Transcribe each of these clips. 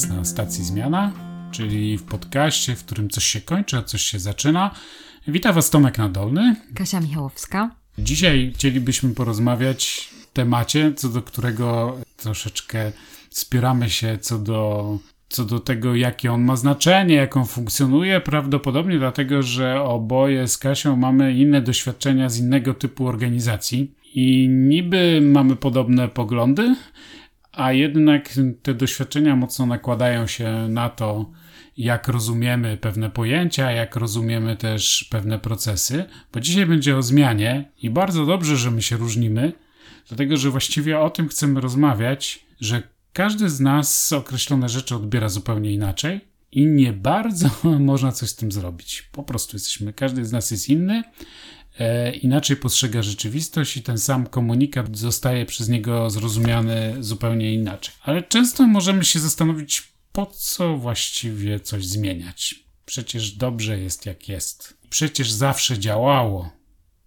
Was na stacji Zmiana, czyli w podcaście, w którym coś się kończy, a coś się zaczyna. Witam Was Tomek Nadolny. Kasia Michałowska. Dzisiaj chcielibyśmy porozmawiać o temacie, co do którego troszeczkę spieramy się co do, co do tego, jakie on ma znaczenie, jak on funkcjonuje. Prawdopodobnie dlatego, że oboje z Kasią mamy inne doświadczenia z innego typu organizacji i niby mamy podobne poglądy, a jednak te doświadczenia mocno nakładają się na to, jak rozumiemy pewne pojęcia, jak rozumiemy też pewne procesy, bo dzisiaj będzie o zmianie i bardzo dobrze, że my się różnimy, dlatego że właściwie o tym chcemy rozmawiać, że każdy z nas określone rzeczy odbiera zupełnie inaczej i nie bardzo można coś z tym zrobić. Po prostu jesteśmy, każdy z nas jest inny, inaczej postrzega rzeczywistość i ten sam komunikat zostaje przez niego zrozumiany zupełnie inaczej. Ale często możemy się zastanowić, po co właściwie coś zmieniać? Przecież dobrze jest jak jest. Przecież zawsze działało.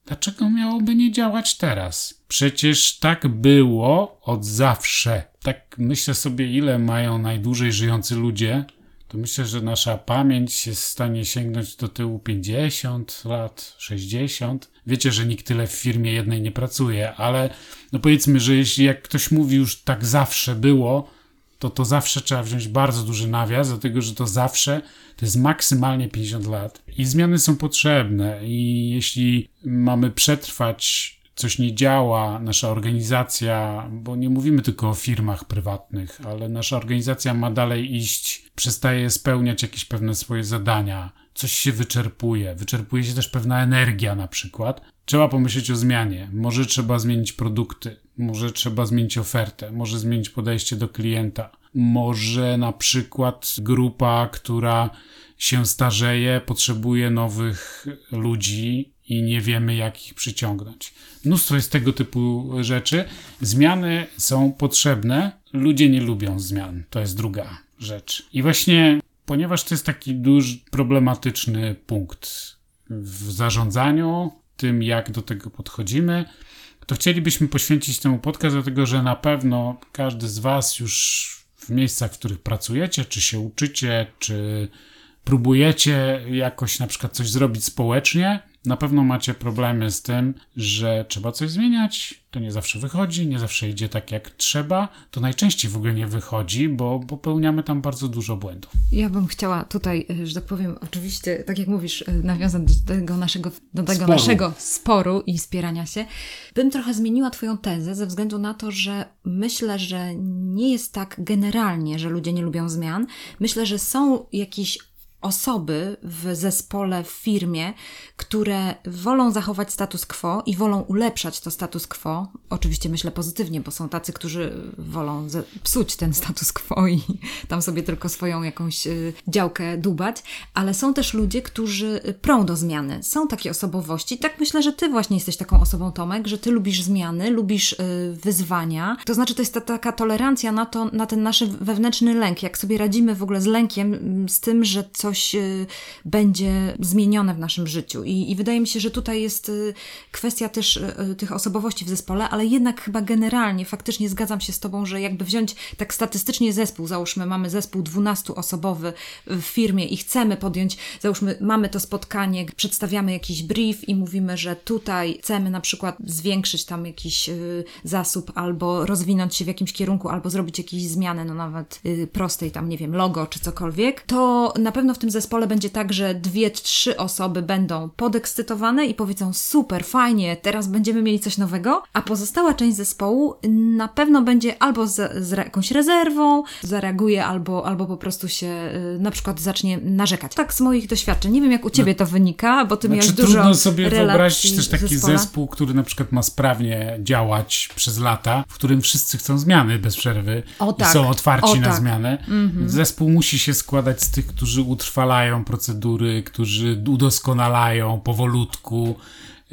Dlaczego miałoby nie działać teraz? Przecież tak było od zawsze. Tak myślę sobie, ile mają najdłużej żyjący ludzie, to myślę, że nasza pamięć jest w stanie sięgnąć do tyłu 50 lat, 60. Wiecie, że nikt tyle w firmie jednej nie pracuje, ale no powiedzmy, że jeśli jak ktoś mówi już tak zawsze było, to to zawsze trzeba wziąć bardzo duży nawias, dlatego że to zawsze to jest maksymalnie 50 lat. I zmiany są potrzebne i jeśli mamy przetrwać coś nie działa, nasza organizacja, bo nie mówimy tylko o firmach prywatnych, ale nasza organizacja ma dalej iść, przestaje spełniać jakieś pewne swoje zadania, coś się wyczerpuje, wyczerpuje się też pewna energia na przykład. Trzeba pomyśleć o zmianie. Może trzeba zmienić produkty, może trzeba zmienić ofertę, może zmienić podejście do klienta, może na przykład grupa, która się starzeje, potrzebuje nowych ludzi i nie wiemy, jak ich przyciągnąć. Mnóstwo jest tego typu rzeczy. Zmiany są potrzebne. Ludzie nie lubią zmian. To jest druga rzecz. I właśnie, ponieważ to jest taki duży, problematyczny punkt w zarządzaniu, tym jak do tego podchodzimy, to chcielibyśmy poświęcić temu podcast, dlatego że na pewno każdy z Was już w miejscach, w których pracujecie, czy się uczycie, czy próbujecie jakoś na przykład coś zrobić społecznie, na pewno macie problemy z tym, że trzeba coś zmieniać, to nie zawsze wychodzi, nie zawsze idzie tak jak trzeba, to najczęściej w ogóle nie wychodzi, bo popełniamy tam bardzo dużo błędów. Ja bym chciała tutaj, e, że tak powiem, oczywiście, tak jak mówisz, e, nawiązać do tego naszego, do tego sporu. naszego sporu i spierania się. Bym trochę zmieniła Twoją tezę ze względu na to, że myślę, że nie jest tak generalnie, że ludzie nie lubią zmian. Myślę, że są jakieś osoby w zespole, w firmie, które wolą zachować status quo i wolą ulepszać to status quo. Oczywiście myślę pozytywnie, bo są tacy, którzy wolą psuć ten status quo i tam sobie tylko swoją jakąś y, działkę dubać, ale są też ludzie, którzy prą do zmiany. Są takie osobowości. Tak myślę, że ty właśnie jesteś taką osobą, Tomek, że ty lubisz zmiany, lubisz y, wyzwania. To znaczy, to jest ta taka tolerancja na, to, na ten nasz wewnętrzny lęk. Jak sobie radzimy w ogóle z lękiem, z tym, że coś coś y, będzie zmienione w naszym życiu. I, I, wydaje mi się, że tutaj jest y, kwestia też y, tych osobowości w zespole, ale jednak chyba generalnie faktycznie zgadzam się z Tobą, że jakby wziąć tak statystycznie zespół, załóżmy, mamy zespół 12-osobowy w firmie i chcemy podjąć, załóżmy, mamy to spotkanie, przedstawiamy jakiś brief i mówimy, że tutaj chcemy na przykład zwiększyć tam jakiś zasób albo rozwinąć się w jakimś kierunku, albo zrobić jakieś zmiany, no nawet prostej tam, nie wiem, logo czy cokolwiek, to na pewno w tym zespole będzie tak, że dwie, trzy osoby będą podekscytowane i powiedzą super, fajnie, teraz będziemy mieli coś nowego, a pozostała część zespołu na pewno będzie albo z, z jakąś rezerwą, zareaguje, albo, albo po prostu się y, na przykład zacznie narzekać. Tak z moich doświadczeń. Nie wiem, jak u Ciebie no, to wynika, bo Ty znaczy, miałeś dużo trudno sobie wyobrazić też taki zespoła. zespół, który na przykład ma sprawnie działać przez lata, w którym wszyscy chcą zmiany bez przerwy o, tak. i są otwarci o, na tak. zmianę. Mm -hmm. Zespół musi się składać z tych, którzy utrwalają utrwalają procedury, którzy udoskonalają powolutku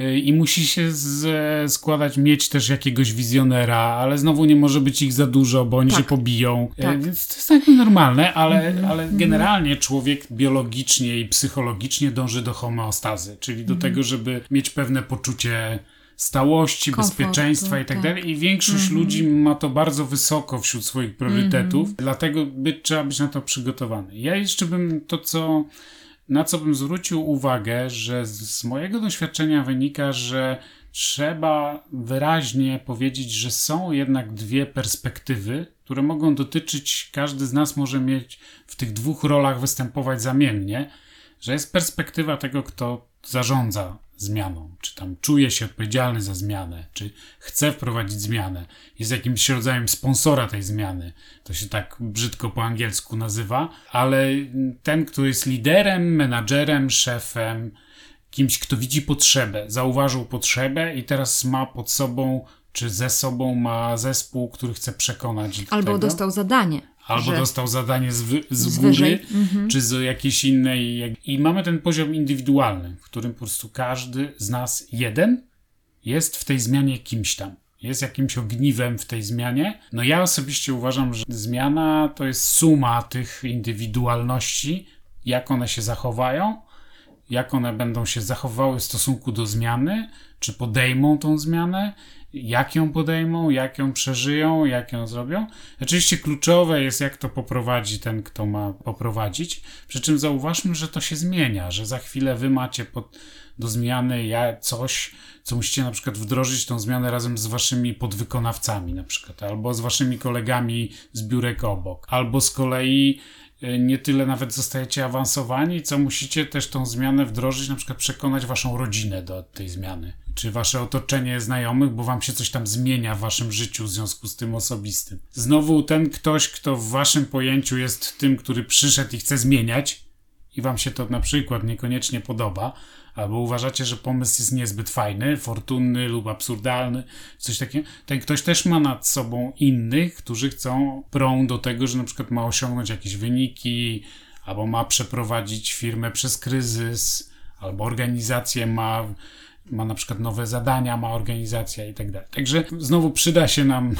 y, i musi się z, składać, mieć też jakiegoś wizjonera, ale znowu nie może być ich za dużo, bo oni tak. się pobiją. Y, tak. Więc to jest jakby normalne, ale, mm -hmm. ale generalnie człowiek biologicznie i psychologicznie dąży do homeostazy, czyli do mm -hmm. tego, żeby mieć pewne poczucie stałości, Komfortu, bezpieczeństwa i tak tak. dalej. I większość ludzi ma to bardzo wysoko wśród swoich priorytetów, dlatego by, trzeba być na to przygotowany. Ja jeszcze bym to, co na co bym zwrócił uwagę, że z, z mojego doświadczenia wynika, że trzeba wyraźnie powiedzieć, że są jednak dwie perspektywy, które mogą dotyczyć, każdy z nas może mieć w tych dwóch rolach występować zamiennie, że jest perspektywa tego, kto zarządza zmianą, czy tam czuje się odpowiedzialny za zmianę, czy chce wprowadzić zmianę, jest jakimś rodzajem sponsora tej zmiany. To się tak brzydko po angielsku nazywa, ale ten, kto jest liderem, menadżerem, szefem, kimś, kto widzi potrzebę, zauważył potrzebę i teraz ma pod sobą, czy ze sobą ma zespół, który chce przekonać. do Albo tego. dostał zadanie. Albo dostał zadanie z, z, Z góry. Mhm. czy z jakiejś innej. I mamy ten poziom indywidualny, w którym po prostu każdy z nas, jeden, jest w tej zmianie kimś tam. Jest jakimś ogniwem w tej zmianie. No ja osobiście uważam, że zmiana to jest suma tych indywidualności, jak one się zachowają, jak one będą się zachowały w stosunku do zmiany, czy podejmą tą zmianę, jak ją podejmą, jak ją przeżyją, jak ją zrobią. Oczywiście kluczowe jest, jak to poprowadzi ten, kto ma poprowadzić. Przy czym zauważmy, że to się zmienia, że za chwilę wy macie pod, do zmiany ja, coś, co musicie na przykład wdrożyć tą zmianę razem z waszymi podwykonawcami na przykład, albo z waszymi kolegami z biurek obok, albo z kolei nie tyle nawet zostajecie awansowani, co musicie też tą zmianę wdrożyć, na przykład przekonać waszą rodzinę do tej zmiany, czy wasze otoczenie znajomych, bo wam się coś tam zmienia w waszym życiu w związku z tym osobistym. Znowu ten ktoś, kto w waszym pojęciu jest tym, który przyszedł i chce zmieniać i wam się to na przykład niekoniecznie podoba, albo uważacie, że pomysł jest niezbyt fajny, fortunny lub absurdalny, coś takiego, ten ktoś też ma nad sobą innych, którzy chcą prą do tego, że na przykład ma osiągnąć jakieś wyniki, albo ma przeprowadzić firmę przez kryzys, albo organizację ma, ma na przykład nowe zadania, ma organizacja i tak dalej. Także znowu przyda się nam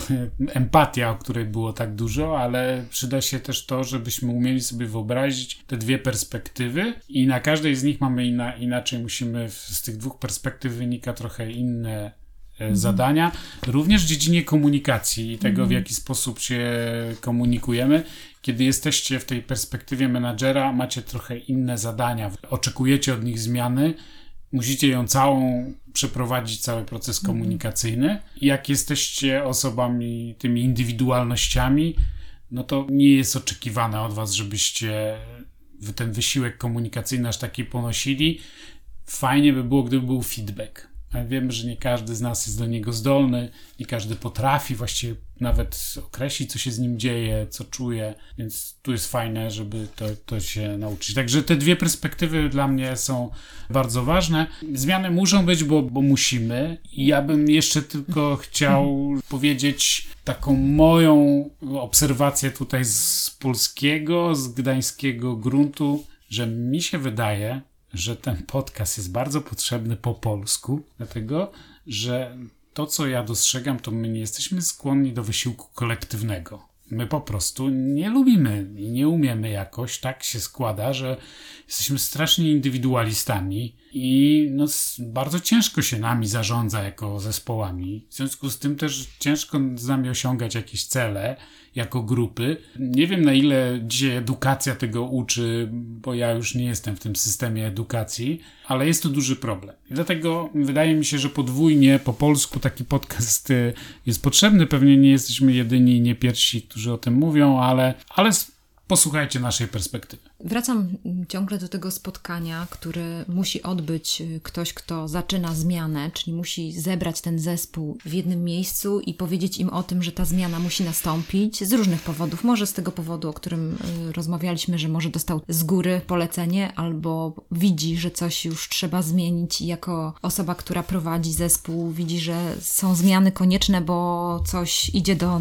empatia, o której było tak dużo, ale przyda się też to, żebyśmy umieli sobie wyobrazić te dwie perspektywy i na każdej z nich mamy inna, inaczej musimy, z tych dwóch perspektyw wynika trochę inne e, zadania, również w dziedzinie komunikacji i tego, w jaki sposób się komunikujemy. Kiedy jesteście w tej perspektywie menadżera, macie trochę inne zadania, oczekujecie od nich zmiany, musicie ją całą przeprowadzić, cały proces komunikacyjny. I jak jesteście osobami, tymi indywidualnościami, no to nie jest oczekiwane od was, żebyście ten wysiłek komunikacyjny aż taki ponosili. Fajnie by było, gdyby był feedback. Ale wiemy, że nie każdy z nas jest do niego zdolny, nie każdy potrafi właściwie nawet określić, co się z nim dzieje, co czuje, więc tu jest fajne, żeby to, to się nauczyć. Także te dwie perspektywy dla mnie są bardzo ważne. Zmiany muszą być, bo, bo musimy. I ja bym jeszcze tylko chciał powiedzieć taką moją obserwację tutaj z polskiego, z gdańskiego gruntu, że mi się wydaje, że ten podcast jest bardzo potrzebny po polsku, dlatego że to, co ja dostrzegam, to my nie jesteśmy skłonni do wysiłku kolektywnego. My po prostu nie lubimy i nie umiemy jakoś. Tak się składa, że jesteśmy strasznie indywidualistami i no, bardzo ciężko się nami zarządza jako zespołami. W związku z tym też ciężko z nami osiągać jakieś cele jako grupy. Nie wiem na ile dzisiaj edukacja tego uczy, bo ja już nie jestem w tym systemie edukacji, ale jest to duży problem. Dlatego wydaje mi się, że podwójnie po polsku taki podcast y, jest potrzebny. Pewnie nie jesteśmy jedyni nie pierwsi, którzy o tym mówią, ale, ale posłuchajcie naszej perspektywy. Wracam ciągle do tego spotkania, które musi odbyć y, ktoś, kto zaczyna zmianę, czyli musi zebrać ten zespół w jednym miejscu i powiedzieć im o tym, że ta zmiana musi nastąpić z różnych powodów. Może z tego powodu, o którym y, rozmawialiśmy, że może dostał z góry polecenie, albo widzi, że coś już trzeba zmienić i jako osoba, która prowadzi zespół, widzi, że są zmiany konieczne, bo coś idzie do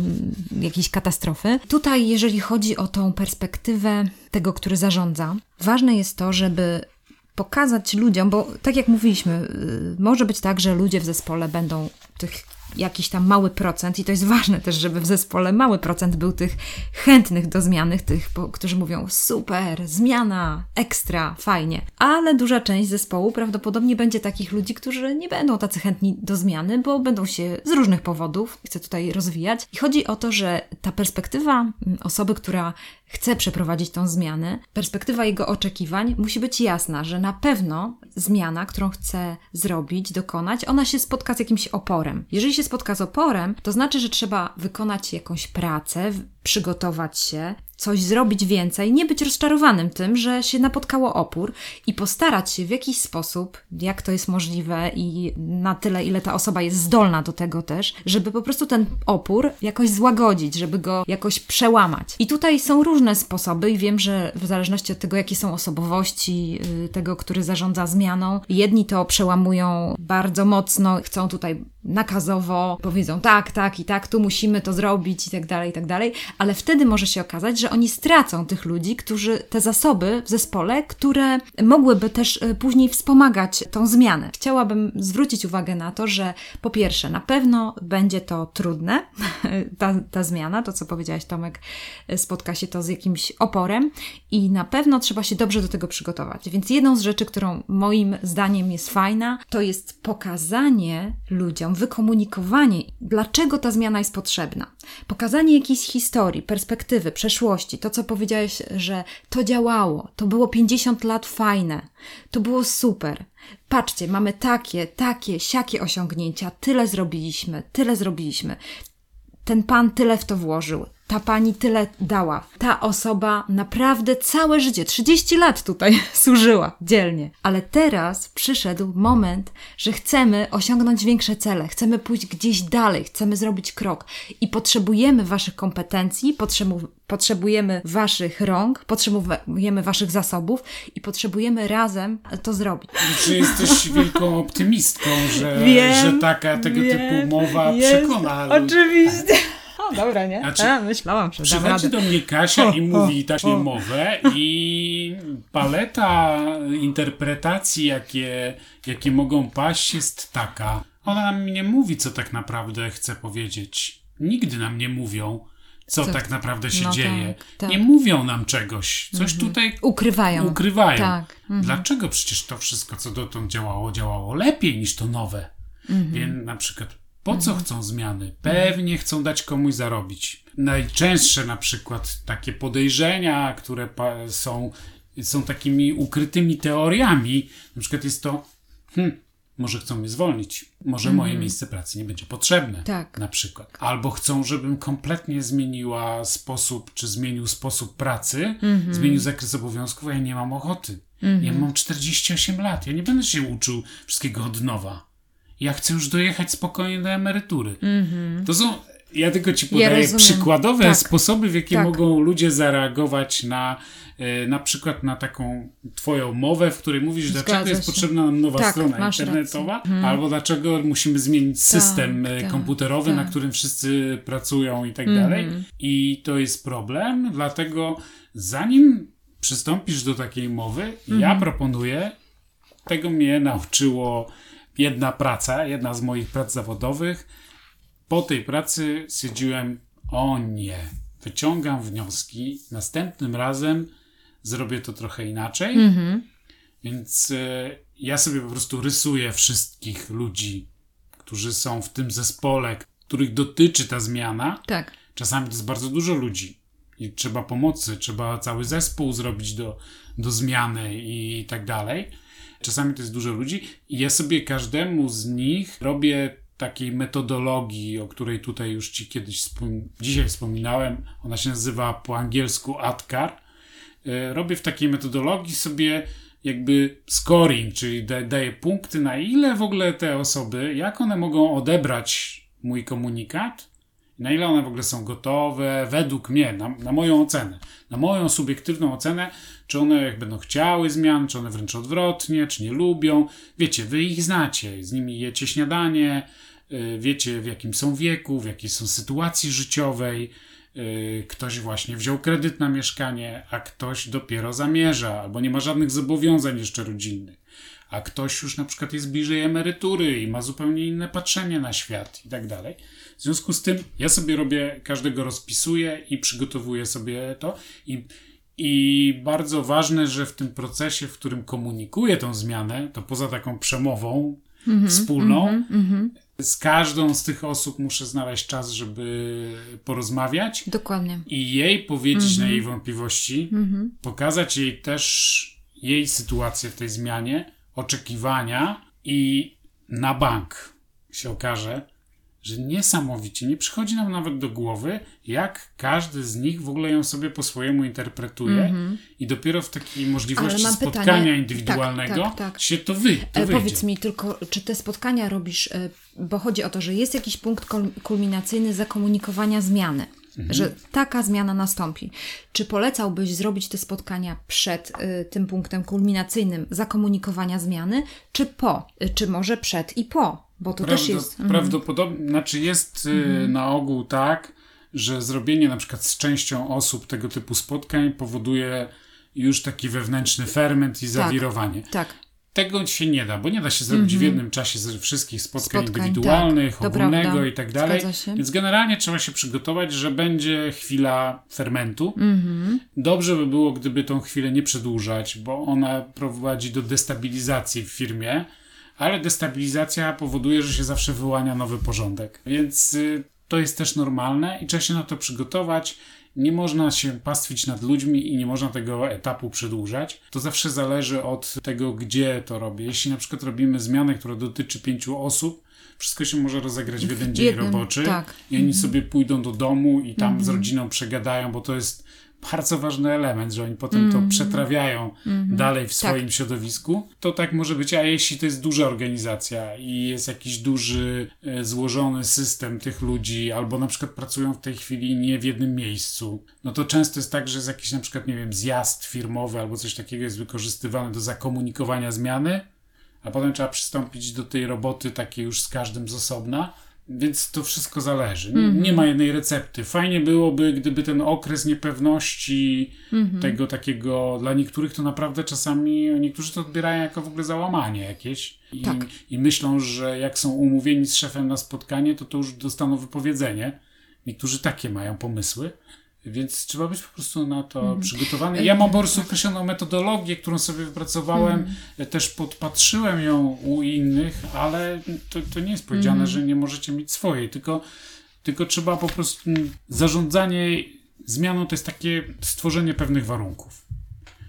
jakiejś katastrofy. Tutaj, jeżeli chodzi o tą perspektywę tego, który zarządza, ważne jest to, żeby pokazać ludziom, bo tak jak mówiliśmy, y, może być tak, że ludzie w zespole będą tych jakiś tam mały procent, i to jest ważne też, żeby w zespole mały procent był tych chętnych do zmiany, tych, którzy mówią super, zmiana, ekstra, fajnie. Ale duża część zespołu prawdopodobnie będzie takich ludzi, którzy nie będą tacy chętni do zmiany, bo będą się z różnych powodów, chcę tutaj rozwijać. I chodzi o to, że ta perspektywa mm, osoby, która chce przeprowadzić tą zmianę, perspektywa jego oczekiwań musi być jasna, że na pewno zmiana, którą chce zrobić, dokonać, ona się spotka z jakimś oporem. Jeżeli się spotka z oporem, to znaczy, że trzeba wykonać jakąś pracę, przygotować się, coś zrobić więcej, nie być rozczarowanym tym, że się napotkało opór i postarać się w jakiś sposób, jak to jest możliwe i na tyle, ile ta osoba jest zdolna do tego też, żeby po prostu ten opór jakoś złagodzić, żeby go jakoś przełamać. I tutaj są różne sposoby i wiem, że w zależności od tego, jakie są osobowości y, tego, który zarządza zmianą, jedni to przełamują bardzo mocno, chcą tutaj nakazowo, powiedzą tak, tak i tak, tu musimy to zrobić i tak dalej, i tak dalej, ale wtedy może się okazać, że oni stracą tych ludzi, którzy, te zasoby w zespole, które mogłyby też e, później wspomagać tą zmianę. Chciałabym zwrócić uwagę na to, że po pierwsze, na pewno będzie to trudne, ta, ta zmiana, to co powiedziałaś Tomek, e, spotka się to z jakimś oporem i na pewno trzeba się dobrze do tego przygotować. Więc jedną z rzeczy, którą moim zdaniem jest fajna, to jest pokazanie ludziom, wykomunikowanie, dlaczego ta zmiana jest potrzebna. Pokazanie jakiejś historii, perspektywy, przeszłości, to co powiedziałeś, że to działało, to było 50 lat fajne, to było super. Patrzcie, mamy takie, takie, siakie osiągnięcia, tyle zrobiliśmy, tyle zrobiliśmy. Ten pan tyle w to włożył, ta pani tyle dała. Ta osoba naprawdę całe życie, 30 lat tutaj służyła dzielnie. Ale teraz przyszedł moment, że chcemy osiągnąć większe cele, chcemy pójść gdzieś dalej, chcemy zrobić krok i potrzebujemy Waszych kompetencji, potrzebu potrzebujemy Waszych rąk, potrzebujemy Waszych zasobów i potrzebujemy razem to zrobić. Czy jesteś wielką optymistką, że, wiem, że taka tego wiem, typu mowa jest, przekona? Oczywiście. O, dobra, nie? Znaczy, A, myślałam, że Przychodzi do mnie Kasia i mówi taką mowę i paleta interpretacji, jakie, jakie mogą paść, jest taka. Ona nam nie mówi, co tak naprawdę chce powiedzieć. Nigdy nam nie mówią, co, co tak naprawdę się no dzieje. Tak, tak. Nie mówią nam czegoś. Coś mhm. tutaj ukrywają. Ukrywają. Tak. Mhm. Dlaczego przecież to wszystko, co dotąd działało, działało lepiej niż to nowe? Mhm. Więc na przykład po co mhm. chcą zmiany? Pewnie chcą dać komuś zarobić. Najczęstsze na przykład takie podejrzenia, które są, są takimi ukrytymi teoriami, na przykład jest to, hm, może chcą mnie zwolnić, może moje mhm. miejsce pracy nie będzie potrzebne, tak. na przykład. Albo chcą, żebym kompletnie zmieniła sposób, czy zmienił sposób pracy, mhm. zmienił zakres obowiązków, a ja nie mam ochoty. Ja mam 48 lat, ja nie będę się uczył wszystkiego od nowa ja chcę już dojechać spokojnie do emerytury. Mm-hmm. To są, ja tylko ci podaję ja przykładowe tak. sposoby, w jakie tak. mogą ludzie zareagować na e, na przykład na taką twoją mowę, w której mówisz, Zgadza dlaczego jest potrzebna nam nowa tak, strona internetowa, hmm. albo dlaczego musimy zmienić tak, system e, tak, komputerowy, na tak. którym wszyscy pracują i tak mm. dalej. I to jest problem, dlatego zanim przystąpisz do takiej mowy, mm. ja mhm. proponuję, tego mnie nauczyło jedna praca, jedna z moich prac zawodowych. Po tej pracy stwierdziłem, o nie, wyciągam wnioski, następnym razem zrobię to trochę inaczej. Mm-hmm. Więc y, ja sobie po prostu rysuję wszystkich ludzi, którzy są w tym zespole, których dotyczy ta zmiana. Tak. Czasami to jest bardzo dużo ludzi i trzeba pomocy, trzeba cały zespół zrobić do, do zmiany i tak dalej. Czasami to jest dużo ludzi i ja sobie każdemu z nich robię takiej metodologii, o której tutaj już Ci kiedyś wspom dzisiaj wspominałem. Ona się nazywa po angielsku ADKAR. E, robię w takiej metodologii sobie jakby scoring, czyli daję punkty na ile w ogóle te osoby, jak one mogą odebrać mój komunikat, na ile one w ogóle są gotowe, według mnie, na, na moją ocenę, na moją subiektywną ocenę, czy one jak będą chciały zmian, czy one wręcz odwrotnie, czy nie lubią. Wiecie, wy ich znacie, z nimi jecie śniadanie, y, wiecie w jakim są wieku, w jakiej są sytuacji życiowej. Y, ktoś właśnie wziął kredyt na mieszkanie, a ktoś dopiero zamierza, albo nie ma żadnych zobowiązań jeszcze rodzinnych a ktoś już na przykład jest bliżej emerytury i ma zupełnie inne patrzenie na świat i tak dalej. W związku z tym ja sobie robię, każdego rozpisuję i przygotowuję sobie to i i bardzo ważne, że w tym procesie, w którym komunikuję tą zmianę, to poza taką przemową mm -hmm, wspólną, mm -hmm, z każdą z tych osób muszę znaleźć czas, żeby porozmawiać. Dokładnie. I jej powiedzieć mm -hmm. na jej wątpliwości, pokazać jej też jej sytuację w tej zmianie, oczekiwania i na bank się okaże, że niesamowicie nie przychodzi nam nawet do głowy, jak każdy z nich w ogóle ją sobie po swojemu interpretuje mm -hmm. i dopiero w takiej możliwości spotkania pytanie. indywidualnego tak, tak, tak. się to, wy, to Ale wyjdzie. Powiedz mi tylko, czy te spotkania robisz, y, bo chodzi o to, że jest jakiś punkt kulminacyjny zakomunikowania zmiany. Mhm. Że taka zmiana nastąpi. Czy polecałbyś zrobić te spotkania przed y, tym punktem kulminacyjnym zakomunikowania zmiany, czy po? Y, czy może przed i po? Bo to też jest. Mhm. Prawdopodobnie, znaczy jest y, mhm. na ogół tak, że zrobienie na przykład z częścią osób tego typu spotkań powoduje już taki wewnętrzny ferment i tak, zawirowanie. Tak. tak. Tego się nie da, bo nie da się zrobić w mhm. jednym czasie ze wszystkich spotkań, spotkań indywidualnych, tak, ogólnego i tak dalej. Więc generalnie trzeba się przygotować, że będzie chwila fermentu. Mhm. Dobrze by było, gdyby tą chwilę nie przedłużać, bo ona prowadzi do destabilizacji w firmie ale destabilizacja powoduje, że się zawsze wyłania nowy porządek. Więc y, to jest też normalne i trzeba się na to przygotować. Nie można się pastwić nad ludźmi i nie można tego etapu przedłużać. To zawsze zależy od tego, gdzie to robię. Jeśli na przykład robimy zmianę, która dotyczy pięciu osób, wszystko się może rozegrać w jeden dzień Jednym, roboczy tak. i oni mhm. sobie pójdą do domu i tam z mhm. rodziną przegadają, bo to jest bardzo ważny element, że oni potem mm. to przetrawiają mm dalej w swoim tak. środowisku, to tak może być. A jeśli to jest duża organizacja i jest jakiś duży, e, złożony system tych ludzi, albo na przykład pracują w tej chwili nie w jednym miejscu, no to często jest tak, że jest jakiś na przykład, nie wiem, zjazd firmowy albo coś takiego jest wykorzystywany do zakomunikowania zmiany, a potem trzeba przystąpić do tej roboty takiej już z każdym z osobna więc to wszystko zależy. Nie, mm nie ma jednej recepty. Fajnie byłoby, gdyby ten okres niepewności, mm tego takiego, dla niektórych to naprawdę czasami, niektórzy to odbierają jako w ogóle załamanie jakieś. I, tak. I myślą, że jak są umówieni z szefem na spotkanie, to to już dostaną wypowiedzenie. Niektórzy takie mają pomysły. Więc trzeba być po prostu na to mm. przygotowany. Ja mam po prostu określoną metodologię, którą sobie wypracowałem, mm. też podpatrzyłem ją u innych, ale to, to nie jest powiedziane, mm. że nie możecie mieć swojej, tylko, tylko trzeba po prostu zarządzanie zmianą to jest takie stworzenie pewnych warunków.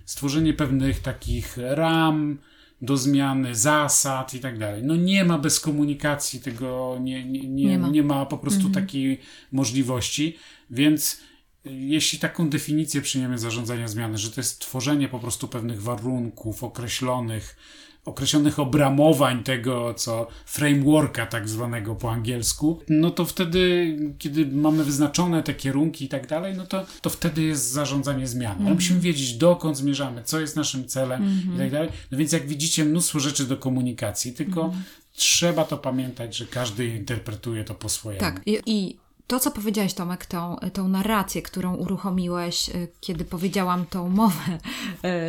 Stworzenie pewnych takich ram do zmiany, zasad i tak dalej. No nie ma bez komunikacji tego, nie, nie, nie, nie, ma. nie ma po prostu mm. takiej możliwości, więc jeśli taką definicję przyjmiemy zarządzania zmiany, że to jest tworzenie po prostu pewnych warunków określonych, określonych obramowań tego, co frameworka tak zwanego po angielsku, no to wtedy, kiedy mamy wyznaczone te kierunki i tak dalej, no to, to wtedy jest zarządzanie zmianą. Mm. Ale musimy wiedzieć, dokąd zmierzamy, co jest naszym celem mm -hmm. i tak mhm. dalej. No więc jak widzicie, mnóstwo rzeczy do komunikacji, tylko mm. trzeba to pamiętać, że każdy interpretuje to po swojemu. Tak, i, i to, co powiedziałeś, Tomek, tą, tą narrację, którą uruchomiłeś, y, kiedy powiedziałam tą mowę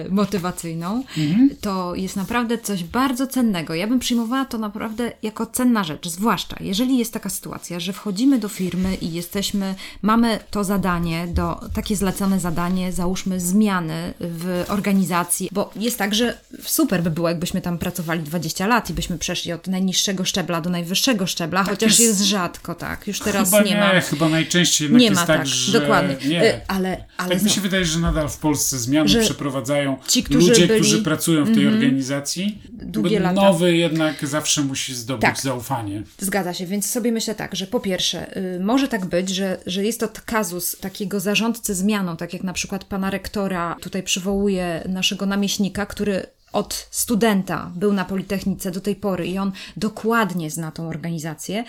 y, motywacyjną, mhm. to jest naprawdę coś bardzo cennego. Ja bym przyjmowała to naprawdę jako cenna rzecz, zwłaszcza jeżeli jest taka sytuacja, że wchodzimy do firmy i jesteśmy, mamy to zadanie, do, takie zlecone zadanie, załóżmy zmiany w organizacji, bo jest tak, że super by było, jakbyśmy tam pracowali 20 lat i byśmy przeszli od najniższego szczebla do najwyższego szczebla, tak chociaż jest... jest rzadko, tak. Już teraz nie, nie ma nie, chyba najczęściej jednak nie jest ma, tak, tak, że... Dokładnie. Nie. Y, ale, ale tak mi się wydaje, że nadal w Polsce zmiany przeprowadzają ci, którzy ludzie, byli... którzy pracują w tej mm -hmm. organizacji. Długie lata. Nowy jednak zawsze musi zdobyć tak. zaufanie. Zgadza się, więc sobie myślę tak, że po pierwsze, y, może tak być, że, że jest to kazus takiego zarządcy zmianą, tak jak na przykład pana rektora tutaj przywołuje naszego namieśnika, który od studenta był na Politechnice do tej pory i on dokładnie zna tą organizację,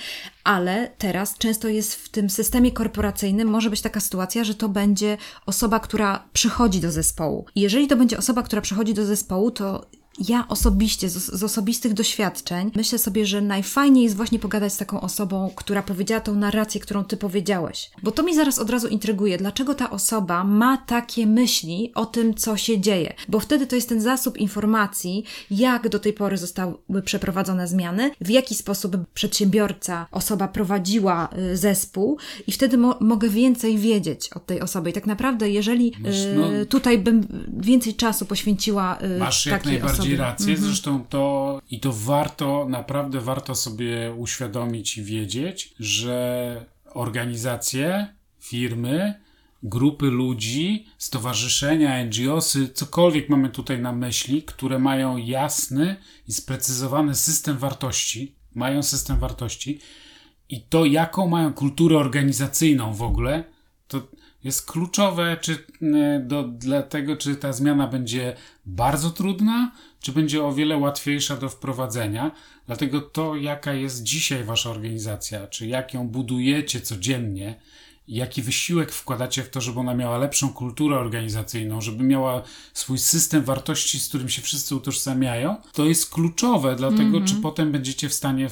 ale teraz często jest w tym systemie korporacyjnym, może być taka sytuacja, że to będzie osoba, która przychodzi do zespołu. I jeżeli to będzie osoba, która przychodzi do zespołu, to ja osobiście, z, z, osobistych doświadczeń, myślę sobie, że najfajniej jest właśnie pogadać z taką osobą, która powiedziała tą narrację, którą ty powiedziałeś. Bo to mi zaraz od razu intryguje, dlaczego ta osoba ma takie myśli o tym, co się dzieje. Bo wtedy to jest ten zasób informacji, jak do tej pory zostały przeprowadzone zmiany, w jaki sposób przedsiębiorca, osoba prowadziła y, zespół i wtedy mo mogę więcej wiedzieć od tej osoby. I tak naprawdę, jeżeli y, no, tutaj bym więcej czasu poświęciła y, takiej jak osobie. rację, -hmm. zresztą to i to warto, naprawdę warto sobie uświadomić i wiedzieć, że organizacje, firmy, grupy ludzi, stowarzyszenia, NGOsy, cokolwiek mamy tutaj na myśli, które mają jasny i sprecyzowany system wartości, mają system wartości i to, jaką mają kulturę organizacyjną w ogóle, to jest kluczowe czy, e, do, dla tego, czy ta zmiana będzie bardzo trudna, czy będzie o wiele łatwiejsza do wprowadzenia. Dlatego to, jaka jest dzisiaj wasza organizacja, czy jak ją budujecie codziennie, jaki wysiłek wkładacie w to, żeby ona miała lepszą kulturę organizacyjną, żeby miała swój system wartości, z którym się wszyscy utożsamiają, to jest kluczowe, dlatego mm -hmm. czy potem będziecie w stanie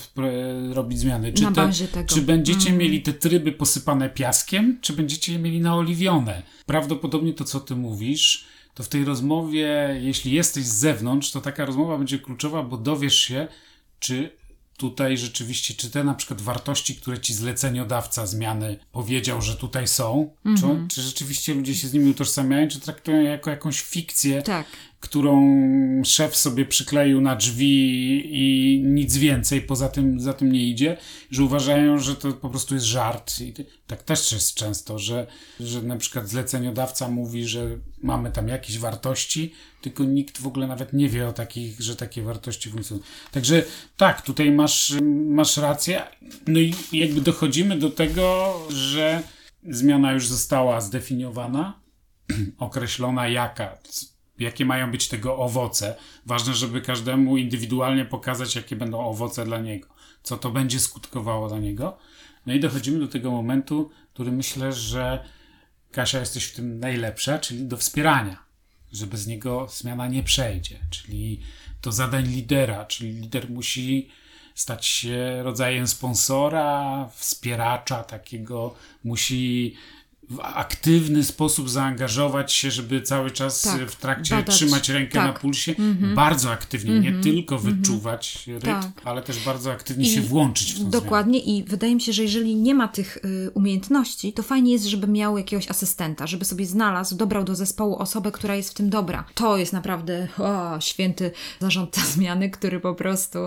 robić zmiany. Czy, te, czy będziecie mm -hmm. mieli te tryby posypane piaskiem, czy będziecie je mieli naoliwione. Prawdopodobnie to, co ty mówisz, to w tej rozmowie, jeśli jesteś z zewnątrz, to taka rozmowa będzie kluczowa, bo dowiesz się, czy tutaj rzeczywiście, czy te na przykład wartości, które ci zleceniodawca zmiany powiedział, że tutaj są, mm -hmm. czy, mhm. czy, rzeczywiście ludzie się z nimi utożsamiają, czy traktują jako jakąś fikcję, tak którą szef sobie przykleił na drzwi i nic więcej poza tym, za tym nie idzie, że uważają, że to po prostu jest żart. I tak też jest często, że, że na przykład zleceniodawca mówi, że mamy tam jakieś wartości, tylko nikt w ogóle nawet nie wie o takich, że takie wartości funkcjonują. Także tak, tutaj masz, masz rację. No i jakby dochodzimy do tego, że zmiana już została zdefiniowana, określona jaka jakie mają być tego owoce. Ważne, żeby każdemu indywidualnie pokazać, jakie będą owoce dla niego, co to będzie skutkowało dla niego. No i dochodzimy do tego momentu, który myślę, że Kasia jesteś w tym najlepsza, czyli do wspierania, że bez niego zmiana nie przejdzie, czyli do zadań lidera, czyli lider musi stać się rodzajem sponsora, wspieracza takiego, musi w aktywny sposób zaangażować się, żeby cały czas tak, w trakcie badać. trzymać rękę tak. na pulsie. Mm -hmm. Bardzo aktywnie, mm -hmm. nie mhm. tylko -hmm. wyczuwać rytm, tak. ale też bardzo aktywnie I się włączyć w tą Dokładnie zmianę. i wydaje mi się, że jeżeli nie ma tych y, umiejętności, to fajnie jest, żeby miał jakiegoś asystenta, żeby sobie znalazł, dobrał do zespołu osobę, która jest w tym dobra. To jest naprawdę o, święty zarządca zmiany, który po prostu